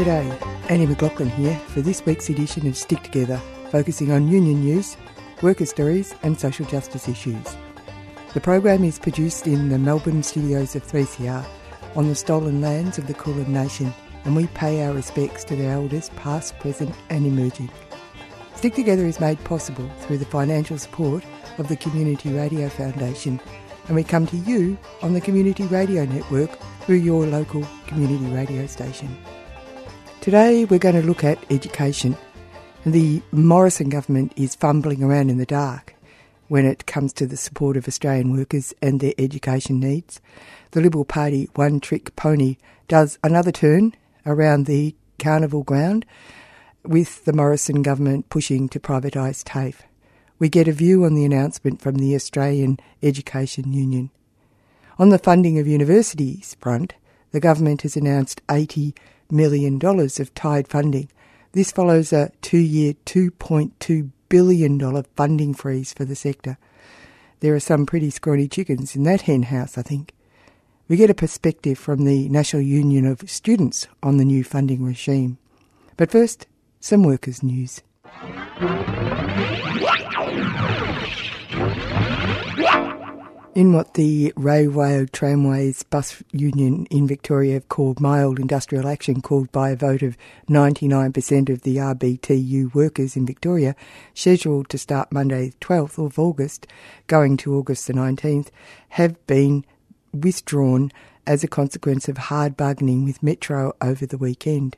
G'day, Annie McLaughlin here for this week's edition of Stick Together, focusing on union news, worker stories, and social justice issues. The program is produced in the Melbourne studios of 3CR on the stolen lands of the Kulin Nation, and we pay our respects to their elders, past, present, and emerging. Stick Together is made possible through the financial support of the Community Radio Foundation, and we come to you on the Community Radio Network through your local community radio station. Today we're going to look at education. The Morrison government is fumbling around in the dark when it comes to the support of Australian workers and their education needs. The Liberal Party one trick pony does another turn around the carnival ground with the Morrison government pushing to privatise TAFE. We get a view on the announcement from the Australian Education Union. On the funding of universities front, the government has announced 80 million dollars of tied funding. This follows a two-year, $2.2 billion funding freeze for the sector. There are some pretty scrawny chickens in that hen house, I think. We get a perspective from the National Union of Students on the new funding regime. But first, some workers' news. In what the Railway Tramways Bus Union in Victoria have called mild industrial action, called by a vote of 99% of the RBTU workers in Victoria, scheduled to start Monday 12th of August, going to August the 19th, have been withdrawn as a consequence of hard bargaining with Metro over the weekend.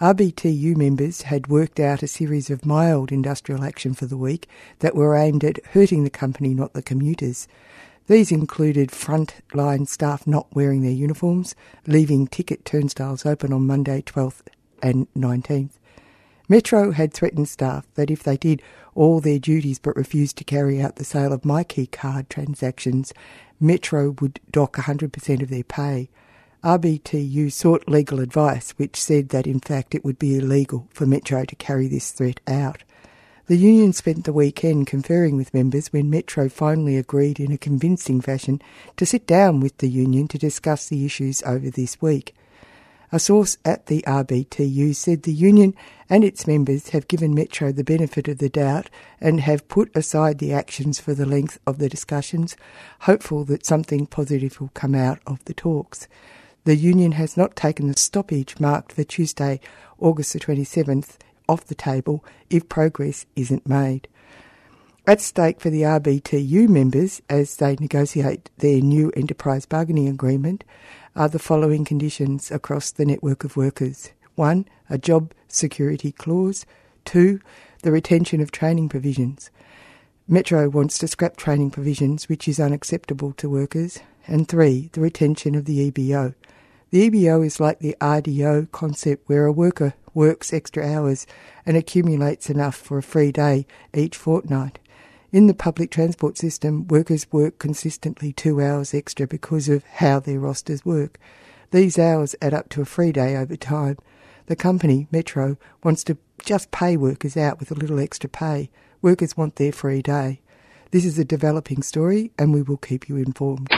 RBTU members had worked out a series of mild industrial action for the week that were aimed at hurting the company, not the commuters. These included frontline staff not wearing their uniforms, leaving ticket turnstiles open on Monday 12th and 19th. Metro had threatened staff that if they did all their duties but refused to carry out the sale of myki card transactions, Metro would dock 100% of their pay. RBTU sought legal advice, which said that in fact it would be illegal for Metro to carry this threat out. The union spent the weekend conferring with members when Metro finally agreed in a convincing fashion to sit down with the union to discuss the issues over this week. A source at the RBTU said the union and its members have given Metro the benefit of the doubt and have put aside the actions for the length of the discussions, hopeful that something positive will come out of the talks. The union has not taken the stoppage marked for Tuesday, August the 27th off the table if progress isn't made. At stake for the RBTU members as they negotiate their new enterprise bargaining agreement are the following conditions across the network of workers. One, a job security clause. Two, the retention of training provisions. Metro wants to scrap training provisions, which is unacceptable to workers. And three, the retention of the EBO. The EBO is like the RDO concept where a worker works extra hours and accumulates enough for a free day each fortnight. In the public transport system, workers work consistently two hours extra because of how their rosters work. These hours add up to a free day over time. The company, Metro, wants to just pay workers out with a little extra pay. Workers want their free day. This is a developing story and we will keep you informed.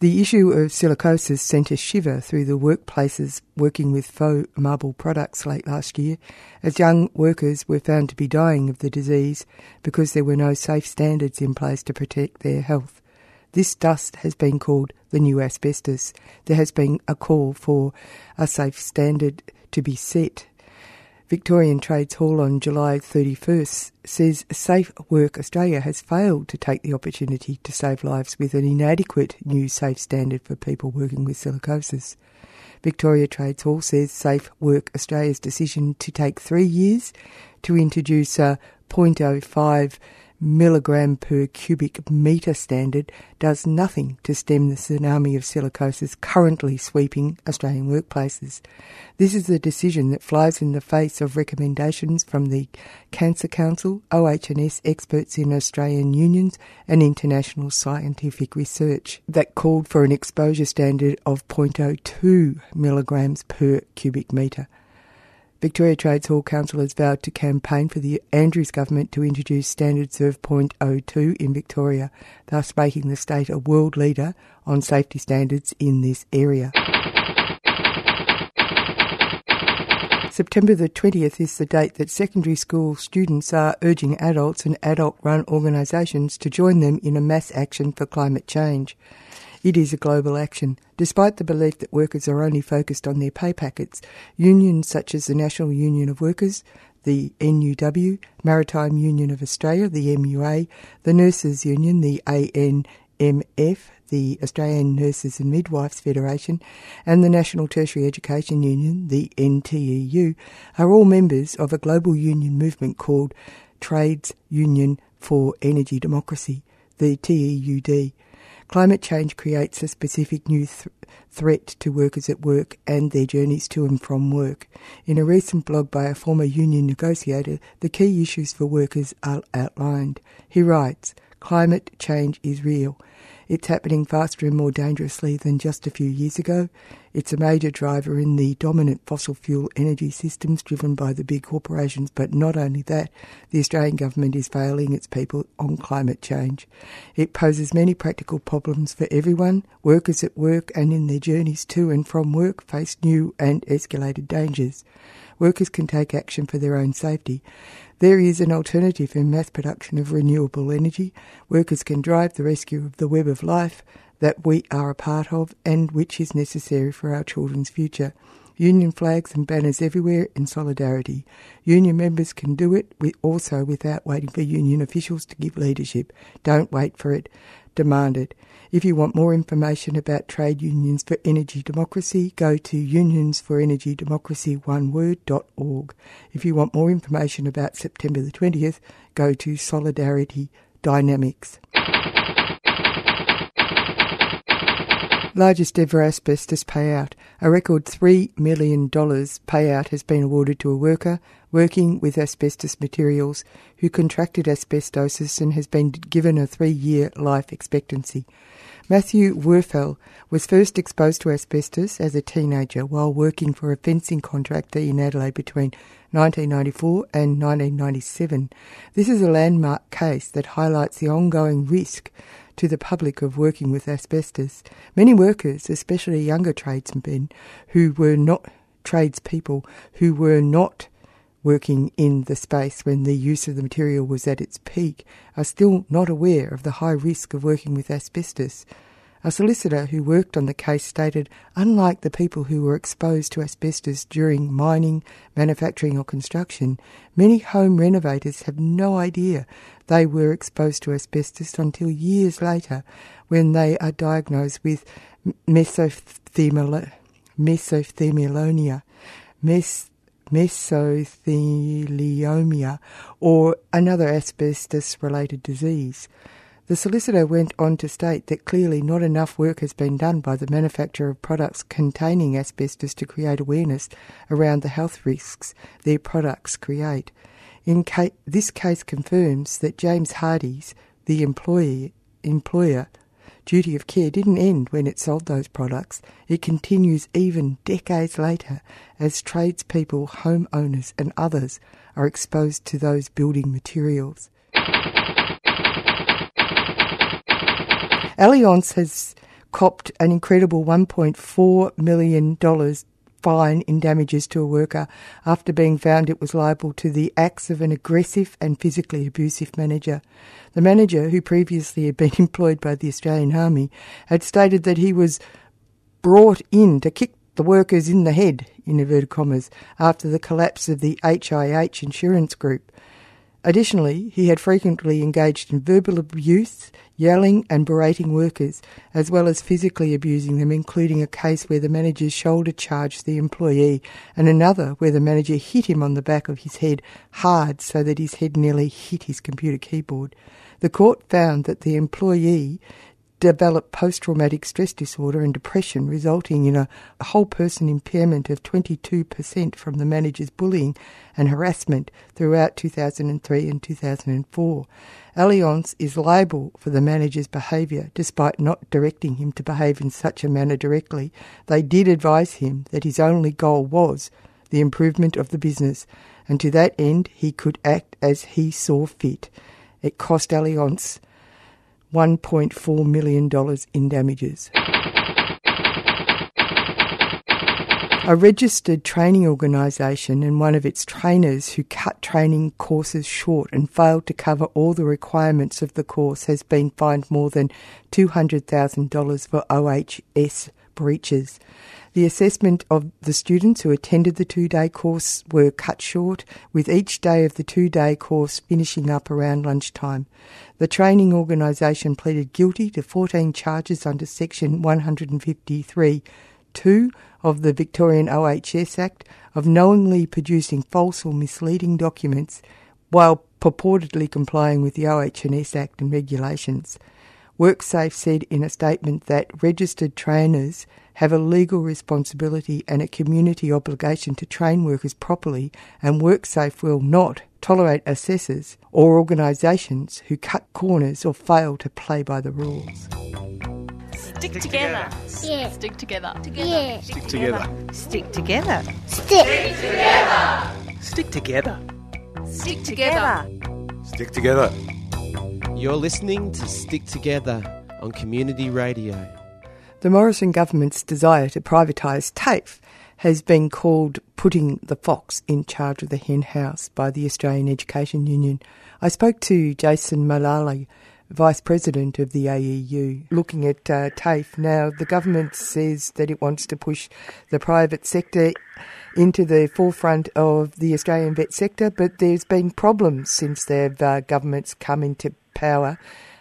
The issue of silicosis sent a shiver through the workplaces working with faux marble products late last year, as young workers were found to be dying of the disease because there were no safe standards in place to protect their health. This dust has been called the new asbestos. There has been a call for a safe standard to be set Victorian Trades Hall on July 31st says Safe Work Australia has failed to take the opportunity to save lives with an inadequate new safe standard for people working with silicosis. Victoria Trades Hall says Safe Work Australia's decision to take three years to introduce a 0.05 milligram per cubic metre standard does nothing to stem the tsunami of silicosis currently sweeping Australian workplaces. This is a decision that flies in the face of recommendations from the Cancer Council, OH&S experts in Australian unions and international scientific research that called for an exposure standard of 0.02 milligrams per cubic metre. Victoria Trades Hall Council has vowed to campaign for the Andrews government to introduce standards of 0.02 in Victoria, thus making the state a world leader on safety standards in this area. September the 20th is the date that secondary school students are urging adults and adult run organisations to join them in a mass action for climate change. It is a global action. Despite the belief that workers are only focused on their pay packets, unions such as the National Union of Workers, the NUW, Maritime Union of Australia, the MUA, the Nurses Union, the ANMF, the Australian Nurses and Midwives Federation, and the National Tertiary Education Union, the NTEU, are all members of a global union movement called Trades Union for Energy Democracy, the TEUD. Climate change creates a specific new th- threat to workers at work and their journeys to and from work. In a recent blog by a former union negotiator, the key issues for workers are outlined. He writes, Climate change is real. It's happening faster and more dangerously than just a few years ago. It's a major driver in the dominant fossil fuel energy systems driven by the big corporations, but not only that, the Australian government is failing its people on climate change. It poses many practical problems for everyone. Workers at work and in their journeys to and from work face new and escalated dangers. Workers can take action for their own safety. There is an alternative in mass production of renewable energy. Workers can drive the rescue of the web of life that we are a part of and which is necessary for our children's future. Union flags and banners everywhere in solidarity. Union members can do it also without waiting for union officials to give leadership. Don't wait for it. Demand it. If you want more information about trade unions for energy democracy, go to unionsforenergydemocracy.org. If you want more information about September the 20th, go to Solidarity Dynamics. Largest ever asbestos payout. A record $3 million payout has been awarded to a worker working with asbestos materials who contracted asbestosis and has been given a three year life expectancy. Matthew Werfel was first exposed to asbestos as a teenager while working for a fencing contractor in Adelaide between 1994 and 1997. This is a landmark case that highlights the ongoing risk to the public of working with asbestos. Many workers, especially younger tradesmen who were not tradespeople, who were not working in the space when the use of the material was at its peak, are still not aware of the high risk of working with asbestos. A solicitor who worked on the case stated, unlike the people who were exposed to asbestos during mining, manufacturing, or construction, many home renovators have no idea they were exposed to asbestos until years later when they are diagnosed with mesothelioma. mesothelioma, mes- mesothelioma, or another asbestos related disease. The solicitor went on to state that clearly not enough work has been done by the manufacturer of products containing asbestos to create awareness around the health risks their products create. Ca- this case confirms that James Hardie's, the employee, employer, duty of care didn't end when it sold those products. It continues even decades later as tradespeople, homeowners, and others are exposed to those building materials. Allianz has copped an incredible $1.4 million fine in damages to a worker after being found it was liable to the acts of an aggressive and physically abusive manager. The manager, who previously had been employed by the Australian Army, had stated that he was brought in to kick the workers in the head, in inverted commas, after the collapse of the HIH insurance group. Additionally, he had frequently engaged in verbal abuse, yelling and berating workers, as well as physically abusing them, including a case where the manager shoulder charged the employee and another where the manager hit him on the back of his head hard so that his head nearly hit his computer keyboard. The court found that the employee developed post traumatic stress disorder and depression, resulting in a, whole person impairment of 22% from the manager's bullying and harassment throughout 2003 and 2004. Allianz is liable for the manager's behaviour despite not directing him to behave in such a manner directly. They did advise him that his only goal was the improvement of the business, and to that end he could act as he saw fit. It cost Allianz $1.4 million in damages. A registered training organisation and one of its trainers who cut training courses short and failed to cover all the requirements of the course has been fined more than $200,000 for OHS breaches. The assessment of the students who attended the two day course were cut short, with each day of the two day course finishing up around lunchtime. The training organisation pleaded guilty to 14 charges under Section 153 2 of the Victorian OHS Act of knowingly producing false or misleading documents while purportedly complying with the OH&S Act and regulations. WorkSafe said in a statement that registered trainers have a legal responsibility and a community obligation to train workers properly, and WorkSafe will not tolerate assessors or organisations who cut corners or fail to play by the rules. Stick together. Yeah. Stick together. Yeah. Stick together. Stick together. Stick. Together. Stick together. Stick together. Stick together. You're listening to Stick Together on Community Radio. The Morrison government's desire to privatise TAFE has been called putting the fox in charge of the hen house by the Australian Education Union. I spoke to Jason Malali, Vice President of the AEU, looking at uh, TAFE. Now, the government says that it wants to push the private sector into the forefront of the Australian VET sector, but there's been problems since their uh, government's come into power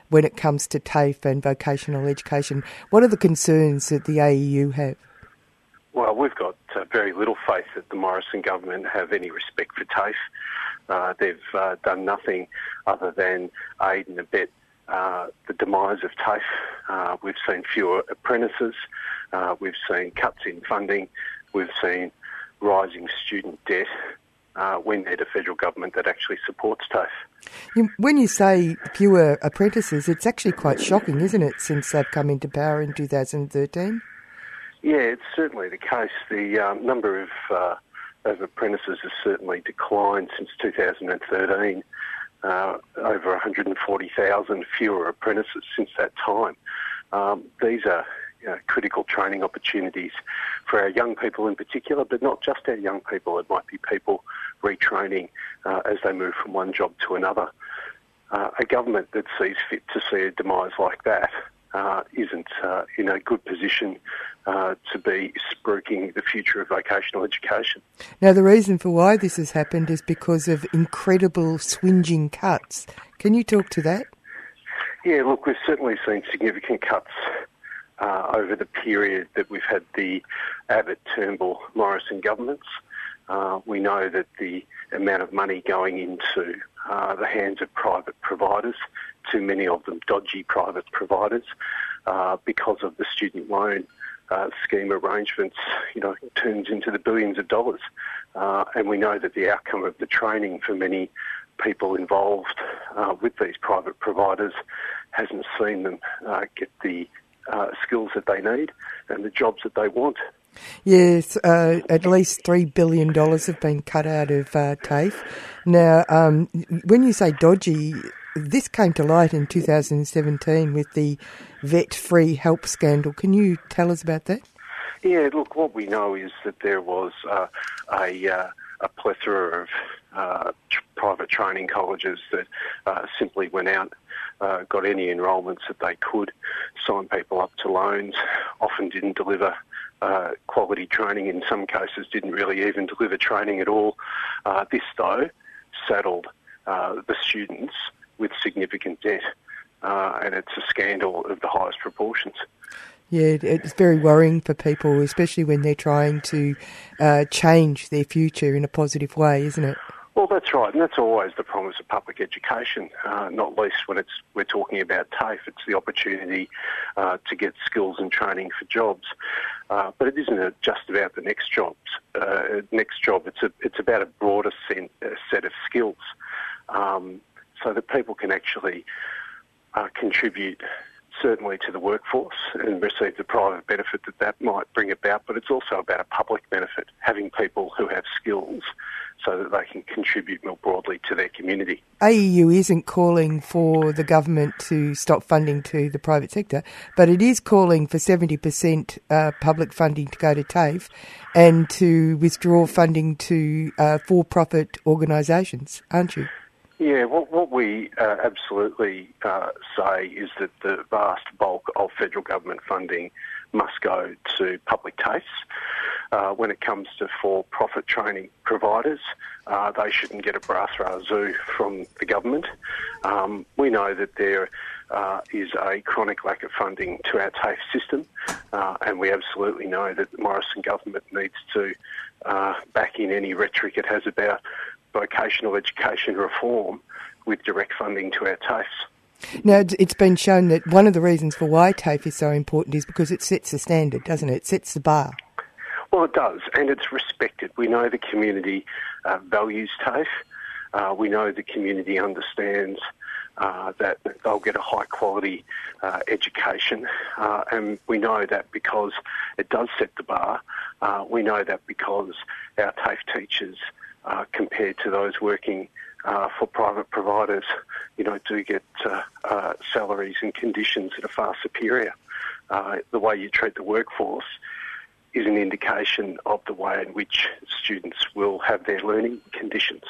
when it comes to TAFE and vocational education. What are the concerns that the AEU have? Well, we've got uh, very little faith that the Morrison government have any respect for TAFE. Uh, they've uh, done nothing other than aid and abet uh, the demise of TAFE. Uh, we've seen fewer apprentices. Uh, we've seen cuts in funding. We've seen rising student debt. Uh, we need a federal government that actually supports TAFE. You- When you say fewer apprentices, it's actually quite shocking, isn't it, since they've come into power in 2013? Yeah, it's certainly the case. The um, number of, uh, of apprentices has certainly declined since 2013. Uh, over 140,000 fewer apprentices since that time. Um, these are critical training opportunities for our young people in particular, but not just our young people. It might be people retraining uh, as they move from one job to another. Uh, a government that sees fit to see a demise like that uh, isn't uh, in a good position uh, to be spruiking the future of vocational education. Now, the reason for why this has happened is because of incredible swinging cuts. Can you talk to that? Yeah, look, we've certainly seen significant cuts uh, over the period that we've had the Abbott, Turnbull, Morrison governments. Uh, we know that the amount of money going into uh, the hands of private providers, too many of them dodgy private providers, uh, because of the student loan uh, scheme arrangements, you know, turns into the billions of dollars. Uh, and we know that the outcome of the training for many people involved uh, with these private providers hasn't seen them uh, get the uh, skills that they need and the jobs that they want. Yes, uh, at least $3 billion have been cut out of uh, TAFE. Now, um, when you say dodgy, this came to light in 2017 with the VET FEE-HELP scandal. Can you tell us about that? Yeah, look, what we know is that there was uh, a, uh, a plethora of uh, private training colleges that uh, simply went out, uh, got any enrolments that they could, signed people up to loans, often didn't deliver uh, quality training, in some cases didn't really even deliver training at all. Uh, this, though, saddled uh, the students with significant debt, uh, and it's a scandal of the highest proportions. Yeah, it- it's very worrying for people, especially when they're trying to uh, change their future in a positive way, isn't it? Well, that's right, and that's always the promise of public education, uh, not least when it's we're talking about TAFE. It's the opportunity uh, to get skills and training for jobs, uh, but it isn't just about the next jobs. Uh, next job, it's a, it's about a broader uh, set of skills, um, so that people can actually uh, contribute certainly to the workforce and receive the private benefit that that might bring about, but it's also about a public benefit, having people who have skills so that they can contribute more broadly to their community. AEU isn't calling for the government to stop funding to the private sector, but it is calling for 70% uh, public funding to go to TAFE and to withdraw funding to uh, for profit organisations, aren't you? Yeah, what, what we uh, absolutely uh, say is that the vast bulk of federal government funding must go to public TAFEs. Uh, when it comes to for-profit training providers, uh, they shouldn't get a brass razoo from the government. Um, we know that there uh, is a chronic lack of funding to our TAFE system, uh, and we absolutely know that the Morrison government needs to back in any rhetoric it has about vocational education reform with direct funding to our TAFEs. Now, it's been shown that one of the reasons for why TAFE is so important is because it sets the standard, doesn't it? It sets the bar. Well, it does, and it's respected. We know the community uh, values TAFE. Uh, we know the community understands uh, that they'll get a high quality uh, education, uh, and we know that because it does set the bar. Uh, we know that because our TAFE teachers uh, compared to those working uh, for private providers, you know, do get uh, uh salaries and conditions that are far superior. Uh, the way you treat the workforce is an indication of the way in which students will have their learning conditions.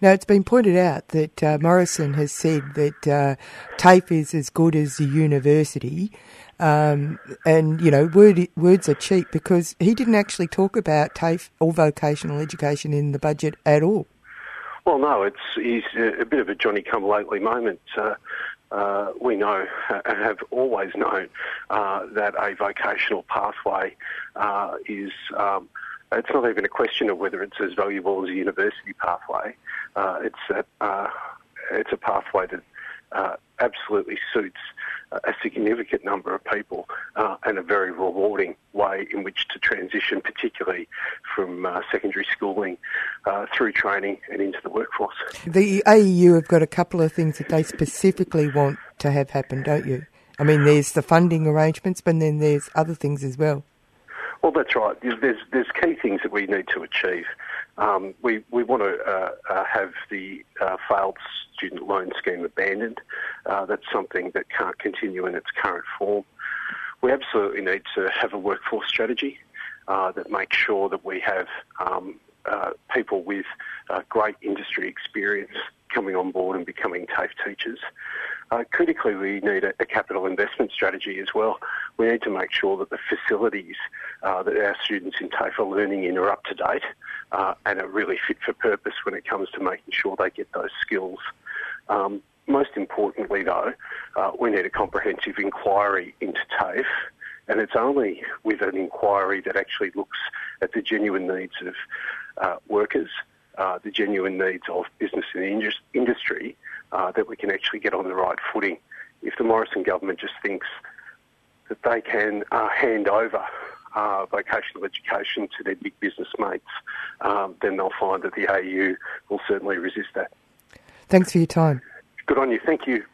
Now, it's been pointed out that uh, Morrison has said that TAFE is as good as the university. Um, and, you know, word, words are cheap because he didn't actually talk about TAFE or vocational education in the budget at all. Well, no, it's he's a, bit of a Johnny come lately moment. Uh, uh, we know and have always known uh, that a vocational pathway uh, is. Um, it's not even a question of whether it's as valuable as a university pathway. Uh, it's that uh, it's a pathway that absolutely suits a significant number of people uh, and a very rewarding way in which to transition, particularly from uh, secondary schooling uh, through training and into the workforce. The AEU have got a couple of things that they specifically want to have happen, don't you? I mean, there's the funding arrangements, but then there's other things as well. Well, that's right. There's, there's key things that we need to achieve. Um, we, we want to uh, uh, have the uh, failed student loan scheme abandoned. Uh, that's something that can't continue in its current form. We absolutely need to have a workforce strategy uh, that makes sure that we have um, uh, people with great industry experience coming on board and becoming TAFE teachers. Uh, critically, we need a, a, capital investment strategy as well. We need to make sure that the facilities uh, that our students in TAFE are learning in are up to date uh, and are really fit for purpose when it comes to making sure they get those skills. Um, most importantly, though, uh, we need a comprehensive inquiry into TAFE, and it's only with an inquiry that actually looks at the genuine needs of uh, workers, uh, the genuine needs of business and industry, uh, that we can actually get on the right footing. If the Morrison government just thinks that they can uh, hand over uh, vocational education to their big business mates, um, then they'll find that the AEU will certainly resist that. Thanks for your time. Good on you. Thank you.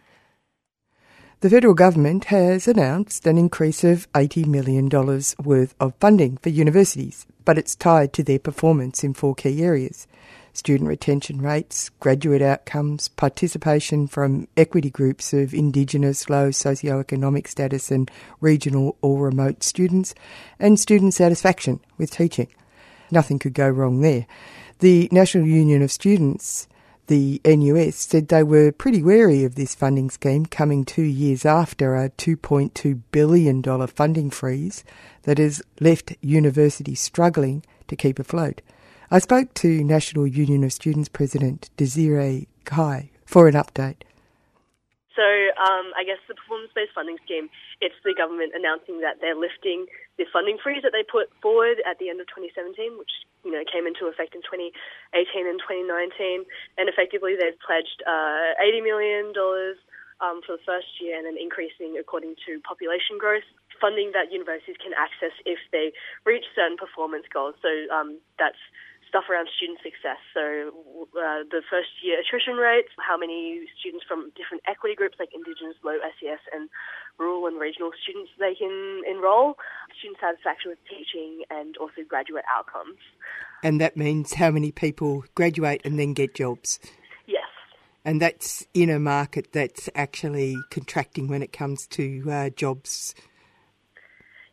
The federal government has announced an increase of $80 million worth of funding for universities, but it's tied to their performance in four key areas student retention rates, graduate outcomes, participation from equity groups of Indigenous, low socioeconomic status and regional or remote students, and student satisfaction with teaching. Nothing could go wrong there. The National Union of Students the NUS said they were pretty wary of this funding scheme coming two years after a $2.2 billion funding freeze that has left universities struggling to keep afloat. I spoke to National Union of Students President Desiree Cai for an update. So, um, I guess the performance based funding scheme, it's the government announcing that they're lifting the funding freeze that they put forward at the end of 2017, which you know came into effect in 2018 and 2019, and effectively they've pledged uh, 80 million dollars um, for the first year, and then increasing according to population growth funding that universities can access if they reach certain performance goals. So um, that's stuff around student success. So uh, the first year attrition rates, how many students from different equity groups like Indigenous, low SES, and rural and regional students they can enrol, student satisfaction with teaching, and also graduate outcomes. And that means how many people graduate and then get jobs. Yes. And that's in a market that's actually contracting when it comes to uh, jobs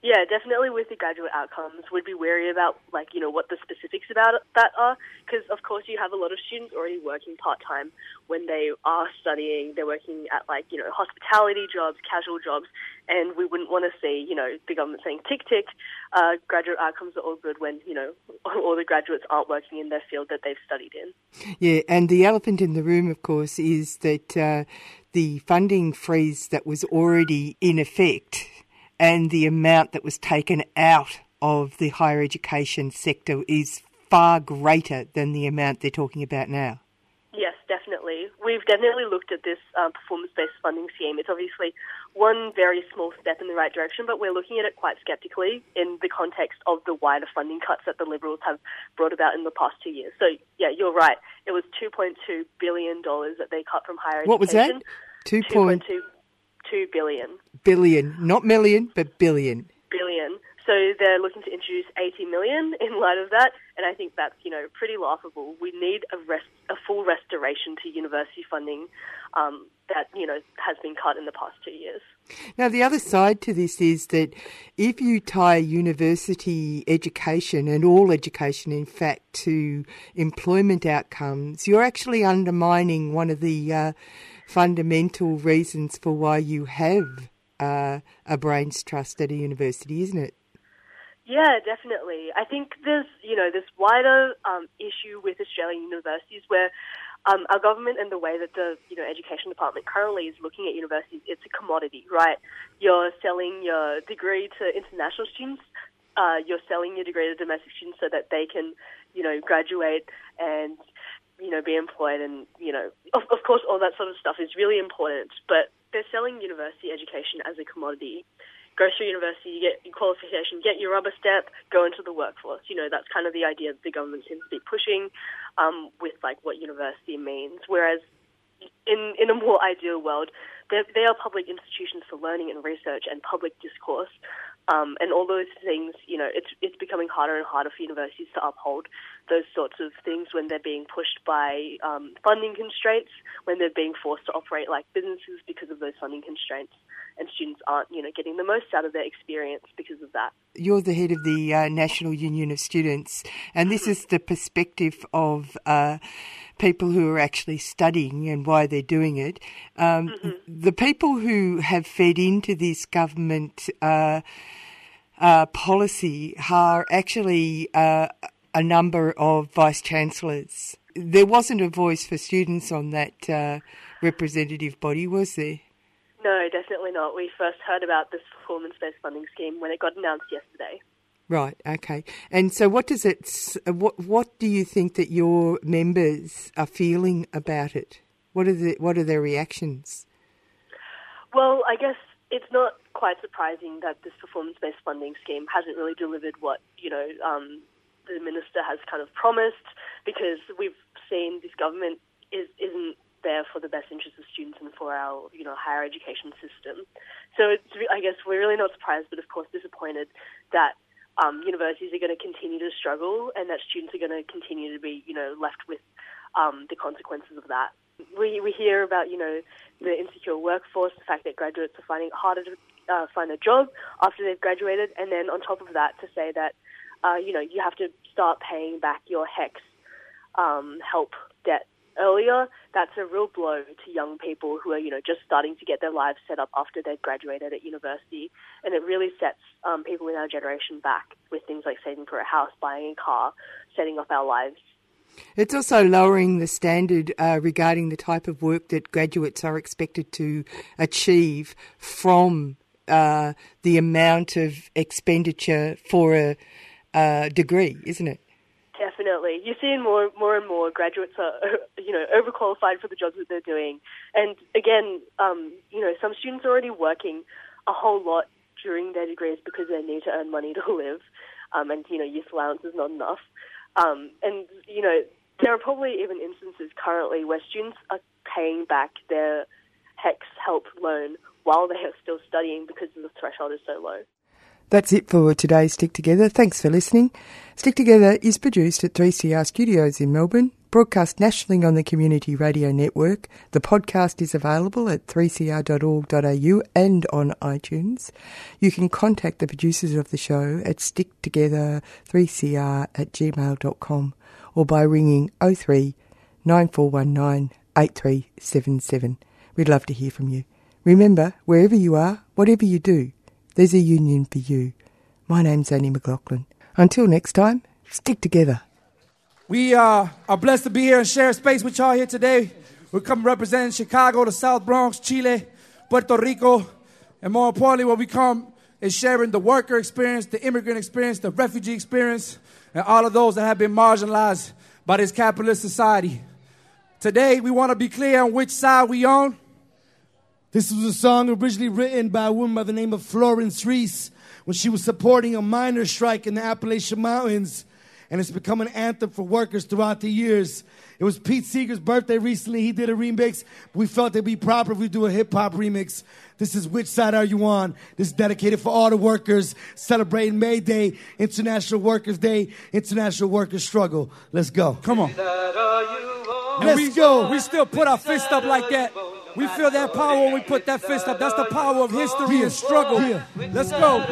yeah, definitely with the graduate outcomes, we'd be wary about like you know what the specifics about that are, because of course you have a lot of students already working part time when they are studying. They're working at like you know hospitality jobs, casual jobs, and we wouldn't want to see you know the government saying tick tick, uh, graduate outcomes are all good when you know all the graduates aren't working in their field that they've studied in. Yeah, and the elephant in the room, of course, is that uh, the funding freeze that was already in effect and the amount that was taken out of the higher education sector is far greater than the amount they're talking about now. Yes, definitely. We've definitely looked at this um, performance based funding scheme. It's obviously one very small step in the right direction, but we're looking at it quite skeptically in the context of the wider funding cuts that the Liberals have brought about in the past two years. So, yeah, you're right. It was $2.2 billion that they cut from higher what education. What was that? 2.2 2 billion. Billion, not million, but billion. Billion. So they're looking to introduce 80 million in light of that, and I think that's you know pretty laughable. We need a rest, a full restoration to university funding um, that you know has been cut in the past two years. Now the other side to this is that if you tie university education and all education, in fact, to employment outcomes, you're actually undermining one of the uh, fundamental reasons for why you have uh, a brains trust at a university, isn't it? Yeah, definitely. I think there's, you know, this wider um, issue with Australian universities where um, our government and the way that the, you know, education department currently is looking at universities, it's a commodity, right? You're selling your degree to international students, uh, you're selling your degree to domestic students so that they can, you know, graduate and you know, be employed and, you know, of, of course, all that sort of stuff is really important, but they're selling university education as a commodity. Go through university, you get your qualification, get your rubber stamp, go into the workforce. You know, that's kind of the idea that the government seems to be pushing um, with, like, what university means. Whereas in, in a more ideal world, they are public institutions for learning and research and public discourse. Um, and all those things, you know, it's it's becoming harder and harder for universities to uphold those sorts of things when they're being pushed by um, funding constraints, when they're being forced to operate like businesses because of those funding constraints, and students aren't, you know, getting the most out of their experience because of that. You're the head of the uh, National Union of Students, and this is the perspective of uh, people who are actually studying and why they're doing it. Um, mm-hmm. The people who have fed into this government. Uh, uh, policy are actually uh, a number of vice chancellors. There wasn't a voice for students on that uh, representative body, was there? No, definitely not. We first heard about this performance-based funding scheme when it got announced yesterday. Right. Okay. And so, what does it? What What do you think that your members are feeling about it? What are the What are their reactions? Well, I guess it's not quite surprising that this performance-based funding scheme hasn't really delivered what you know um, the minister has kind of promised, because we've seen this government is isn't there for the best interests of students and for our you know higher education system. So it's, I guess we're really not surprised, but of course disappointed that um, universities are going to continue to struggle and that students are going to continue to be you know left with um, the consequences of that. We we hear about you know the insecure workforce, the fact that graduates are finding it harder to uh, find a job after they've graduated, and then on top of that, to say that uh, you know you have to start paying back your HECS um, help debt earlier. That's a real blow to young people who are you know just starting to get their lives set up after they've graduated at university, and it really sets um, people in our generation back with things like saving for a house, buying a car, setting up our lives it's also lowering the standard uh, regarding the type of work that graduates are expected to achieve from uh, the amount of expenditure for a, a degree, isn't it? Definitely, you're seeing more, more and more graduates are, you know, overqualified for the jobs that they're doing. And again, um, you know, some students are already working a whole lot during their degrees because they need to earn money to live, um, and you know, youth allowance is not enough. Um, and, you know, there are probably even instances currently where students are paying back their HECS help loan while they are still studying because the threshold is so low. That's it for today's Stick Together. Thanks for listening. Stick Together is produced at 3CR Studios in Melbourne, broadcast nationally on the Community Radio Network. The podcast is available at 3cr.org.au and on iTunes. You can contact the producers of the show at sticktogether3cr at gmail.com or by ringing 03 9419 8377. We'd love to hear from you. Remember, wherever you are, whatever you do, there's a union for you. My name's Annie McLaughlin. Until next time, stick together. We uh, are blessed to be here and share space with y'all here today. We come representing Chicago, the South Bronx, Chile, Puerto Rico, and more importantly, what we come is sharing the worker experience, the immigrant experience, the refugee experience, and all of those that have been marginalized by this capitalist society. Today, we want to be clear on which side we on. This was a song originally written by a woman by the name of Florence Reese when she was supporting a miners' strike in the Appalachian Mountains. And it's become an anthem for workers throughout the years. It was Pete Seeger's birthday recently. He did a remix. We felt it'd be proper if we do a hip hop remix. This is Which Side Are You On? This is dedicated for all the workers celebrating May Day, International Workers' Day, International Workers' Struggle. Let's go. Come on. Let's we, go. We still put our fist up like that. We feel that power when we put that fist up. That's the power of history and struggle. Let's go.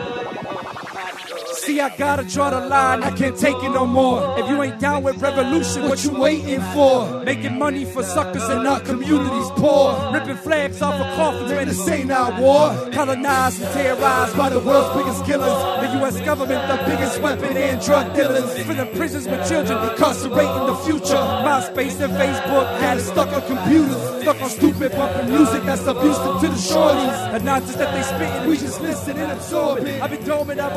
See, I gotta draw the line. I can't take it no more. If you ain't down with revolution, what you waiting for? Making money for suckers in our communities poor. Ripping flags off of coffins, man, this ain't our war. Colonized and terrorized by the world's biggest killers. The U.S. government, the biggest weapon and drug dealers. Filling prisons with children, incarcerating the future. MySpace and Facebook had stuck on computers. Stuck on stupid bumping music that's abusive to the shorties. The nonsense that they spitting, we just listen and absorb it. I've been dormant, I'm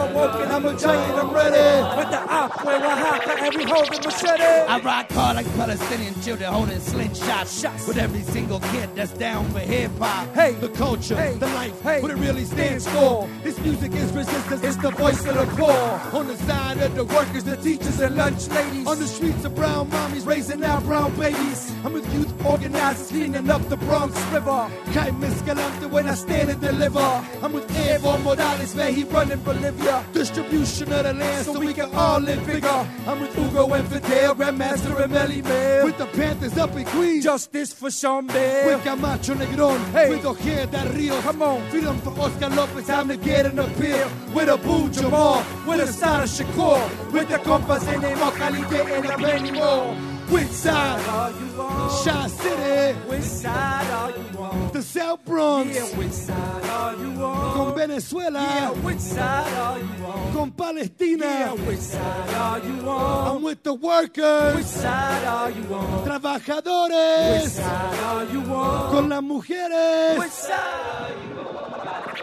I'm a giant, I'm ready. With the aqua, Oaxaca, and we holding machete. I rock hard like Palestinian children holding slingshots. Shots. With every single kid that's down for hip hop. Hey. the culture, Hey. the life, Hey. what it really stands for. for. This music is resistance. It's the voice of the poor. on the side of the workers, the teachers, and lunch ladies. On the streets of brown mommies raising our brown babies. I'm with youth organizers cleaning up the Bronx River. Jaime Escalante when I stand and deliver. I'm with Evo Morales, man, he running Bolivia. Distribution of the land so we can all live bigger. I'm with Hugo and Fidel, Grandmaster and Melly Man. with the Panthers up in Queens. Justice for Sean Bell. with Camacho Negron, Hey. with Ojeda Del Rio. Come on. freedom for Oscar Lopez. Time to get an appeal. with Abu-Jamal, with a of Shakur, with the compas in the Mocalite and the many more. Which side are you on? Shaw City, Which side are you on? the South Bronx, Yeah, which side are you on? con Venezuela, Yeah, which side are you on? con Palestina. Yeah, which side are you on? I'm with the workers. Which workers, side are you on? Which trabajadores, side are you on? con las mujeres. Which side?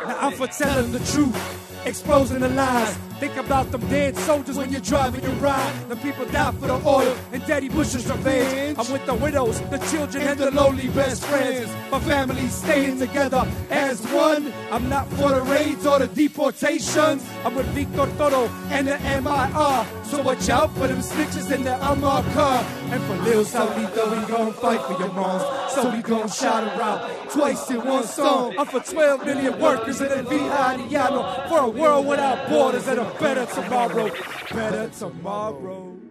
Now I'm for telling the truth, exposing the lies. Think about them dead soldiers when you're driving your ride. The people die for the oil and Daddy Bush's revenge. I'm with the widows, the children, and the lonely best friends. My family staying together as one. I'm not for the raids or the deportations. I'm with Victor Toro and the MIR. So watch out for them snitches in the Amar car. And for Lil Salito, we gon' fight for your moms. So we gon' shout her out twice in one song. I'm for 12 million workers in the Vihadiano. For a world without borders and a better tomorrow. Better tomorrow.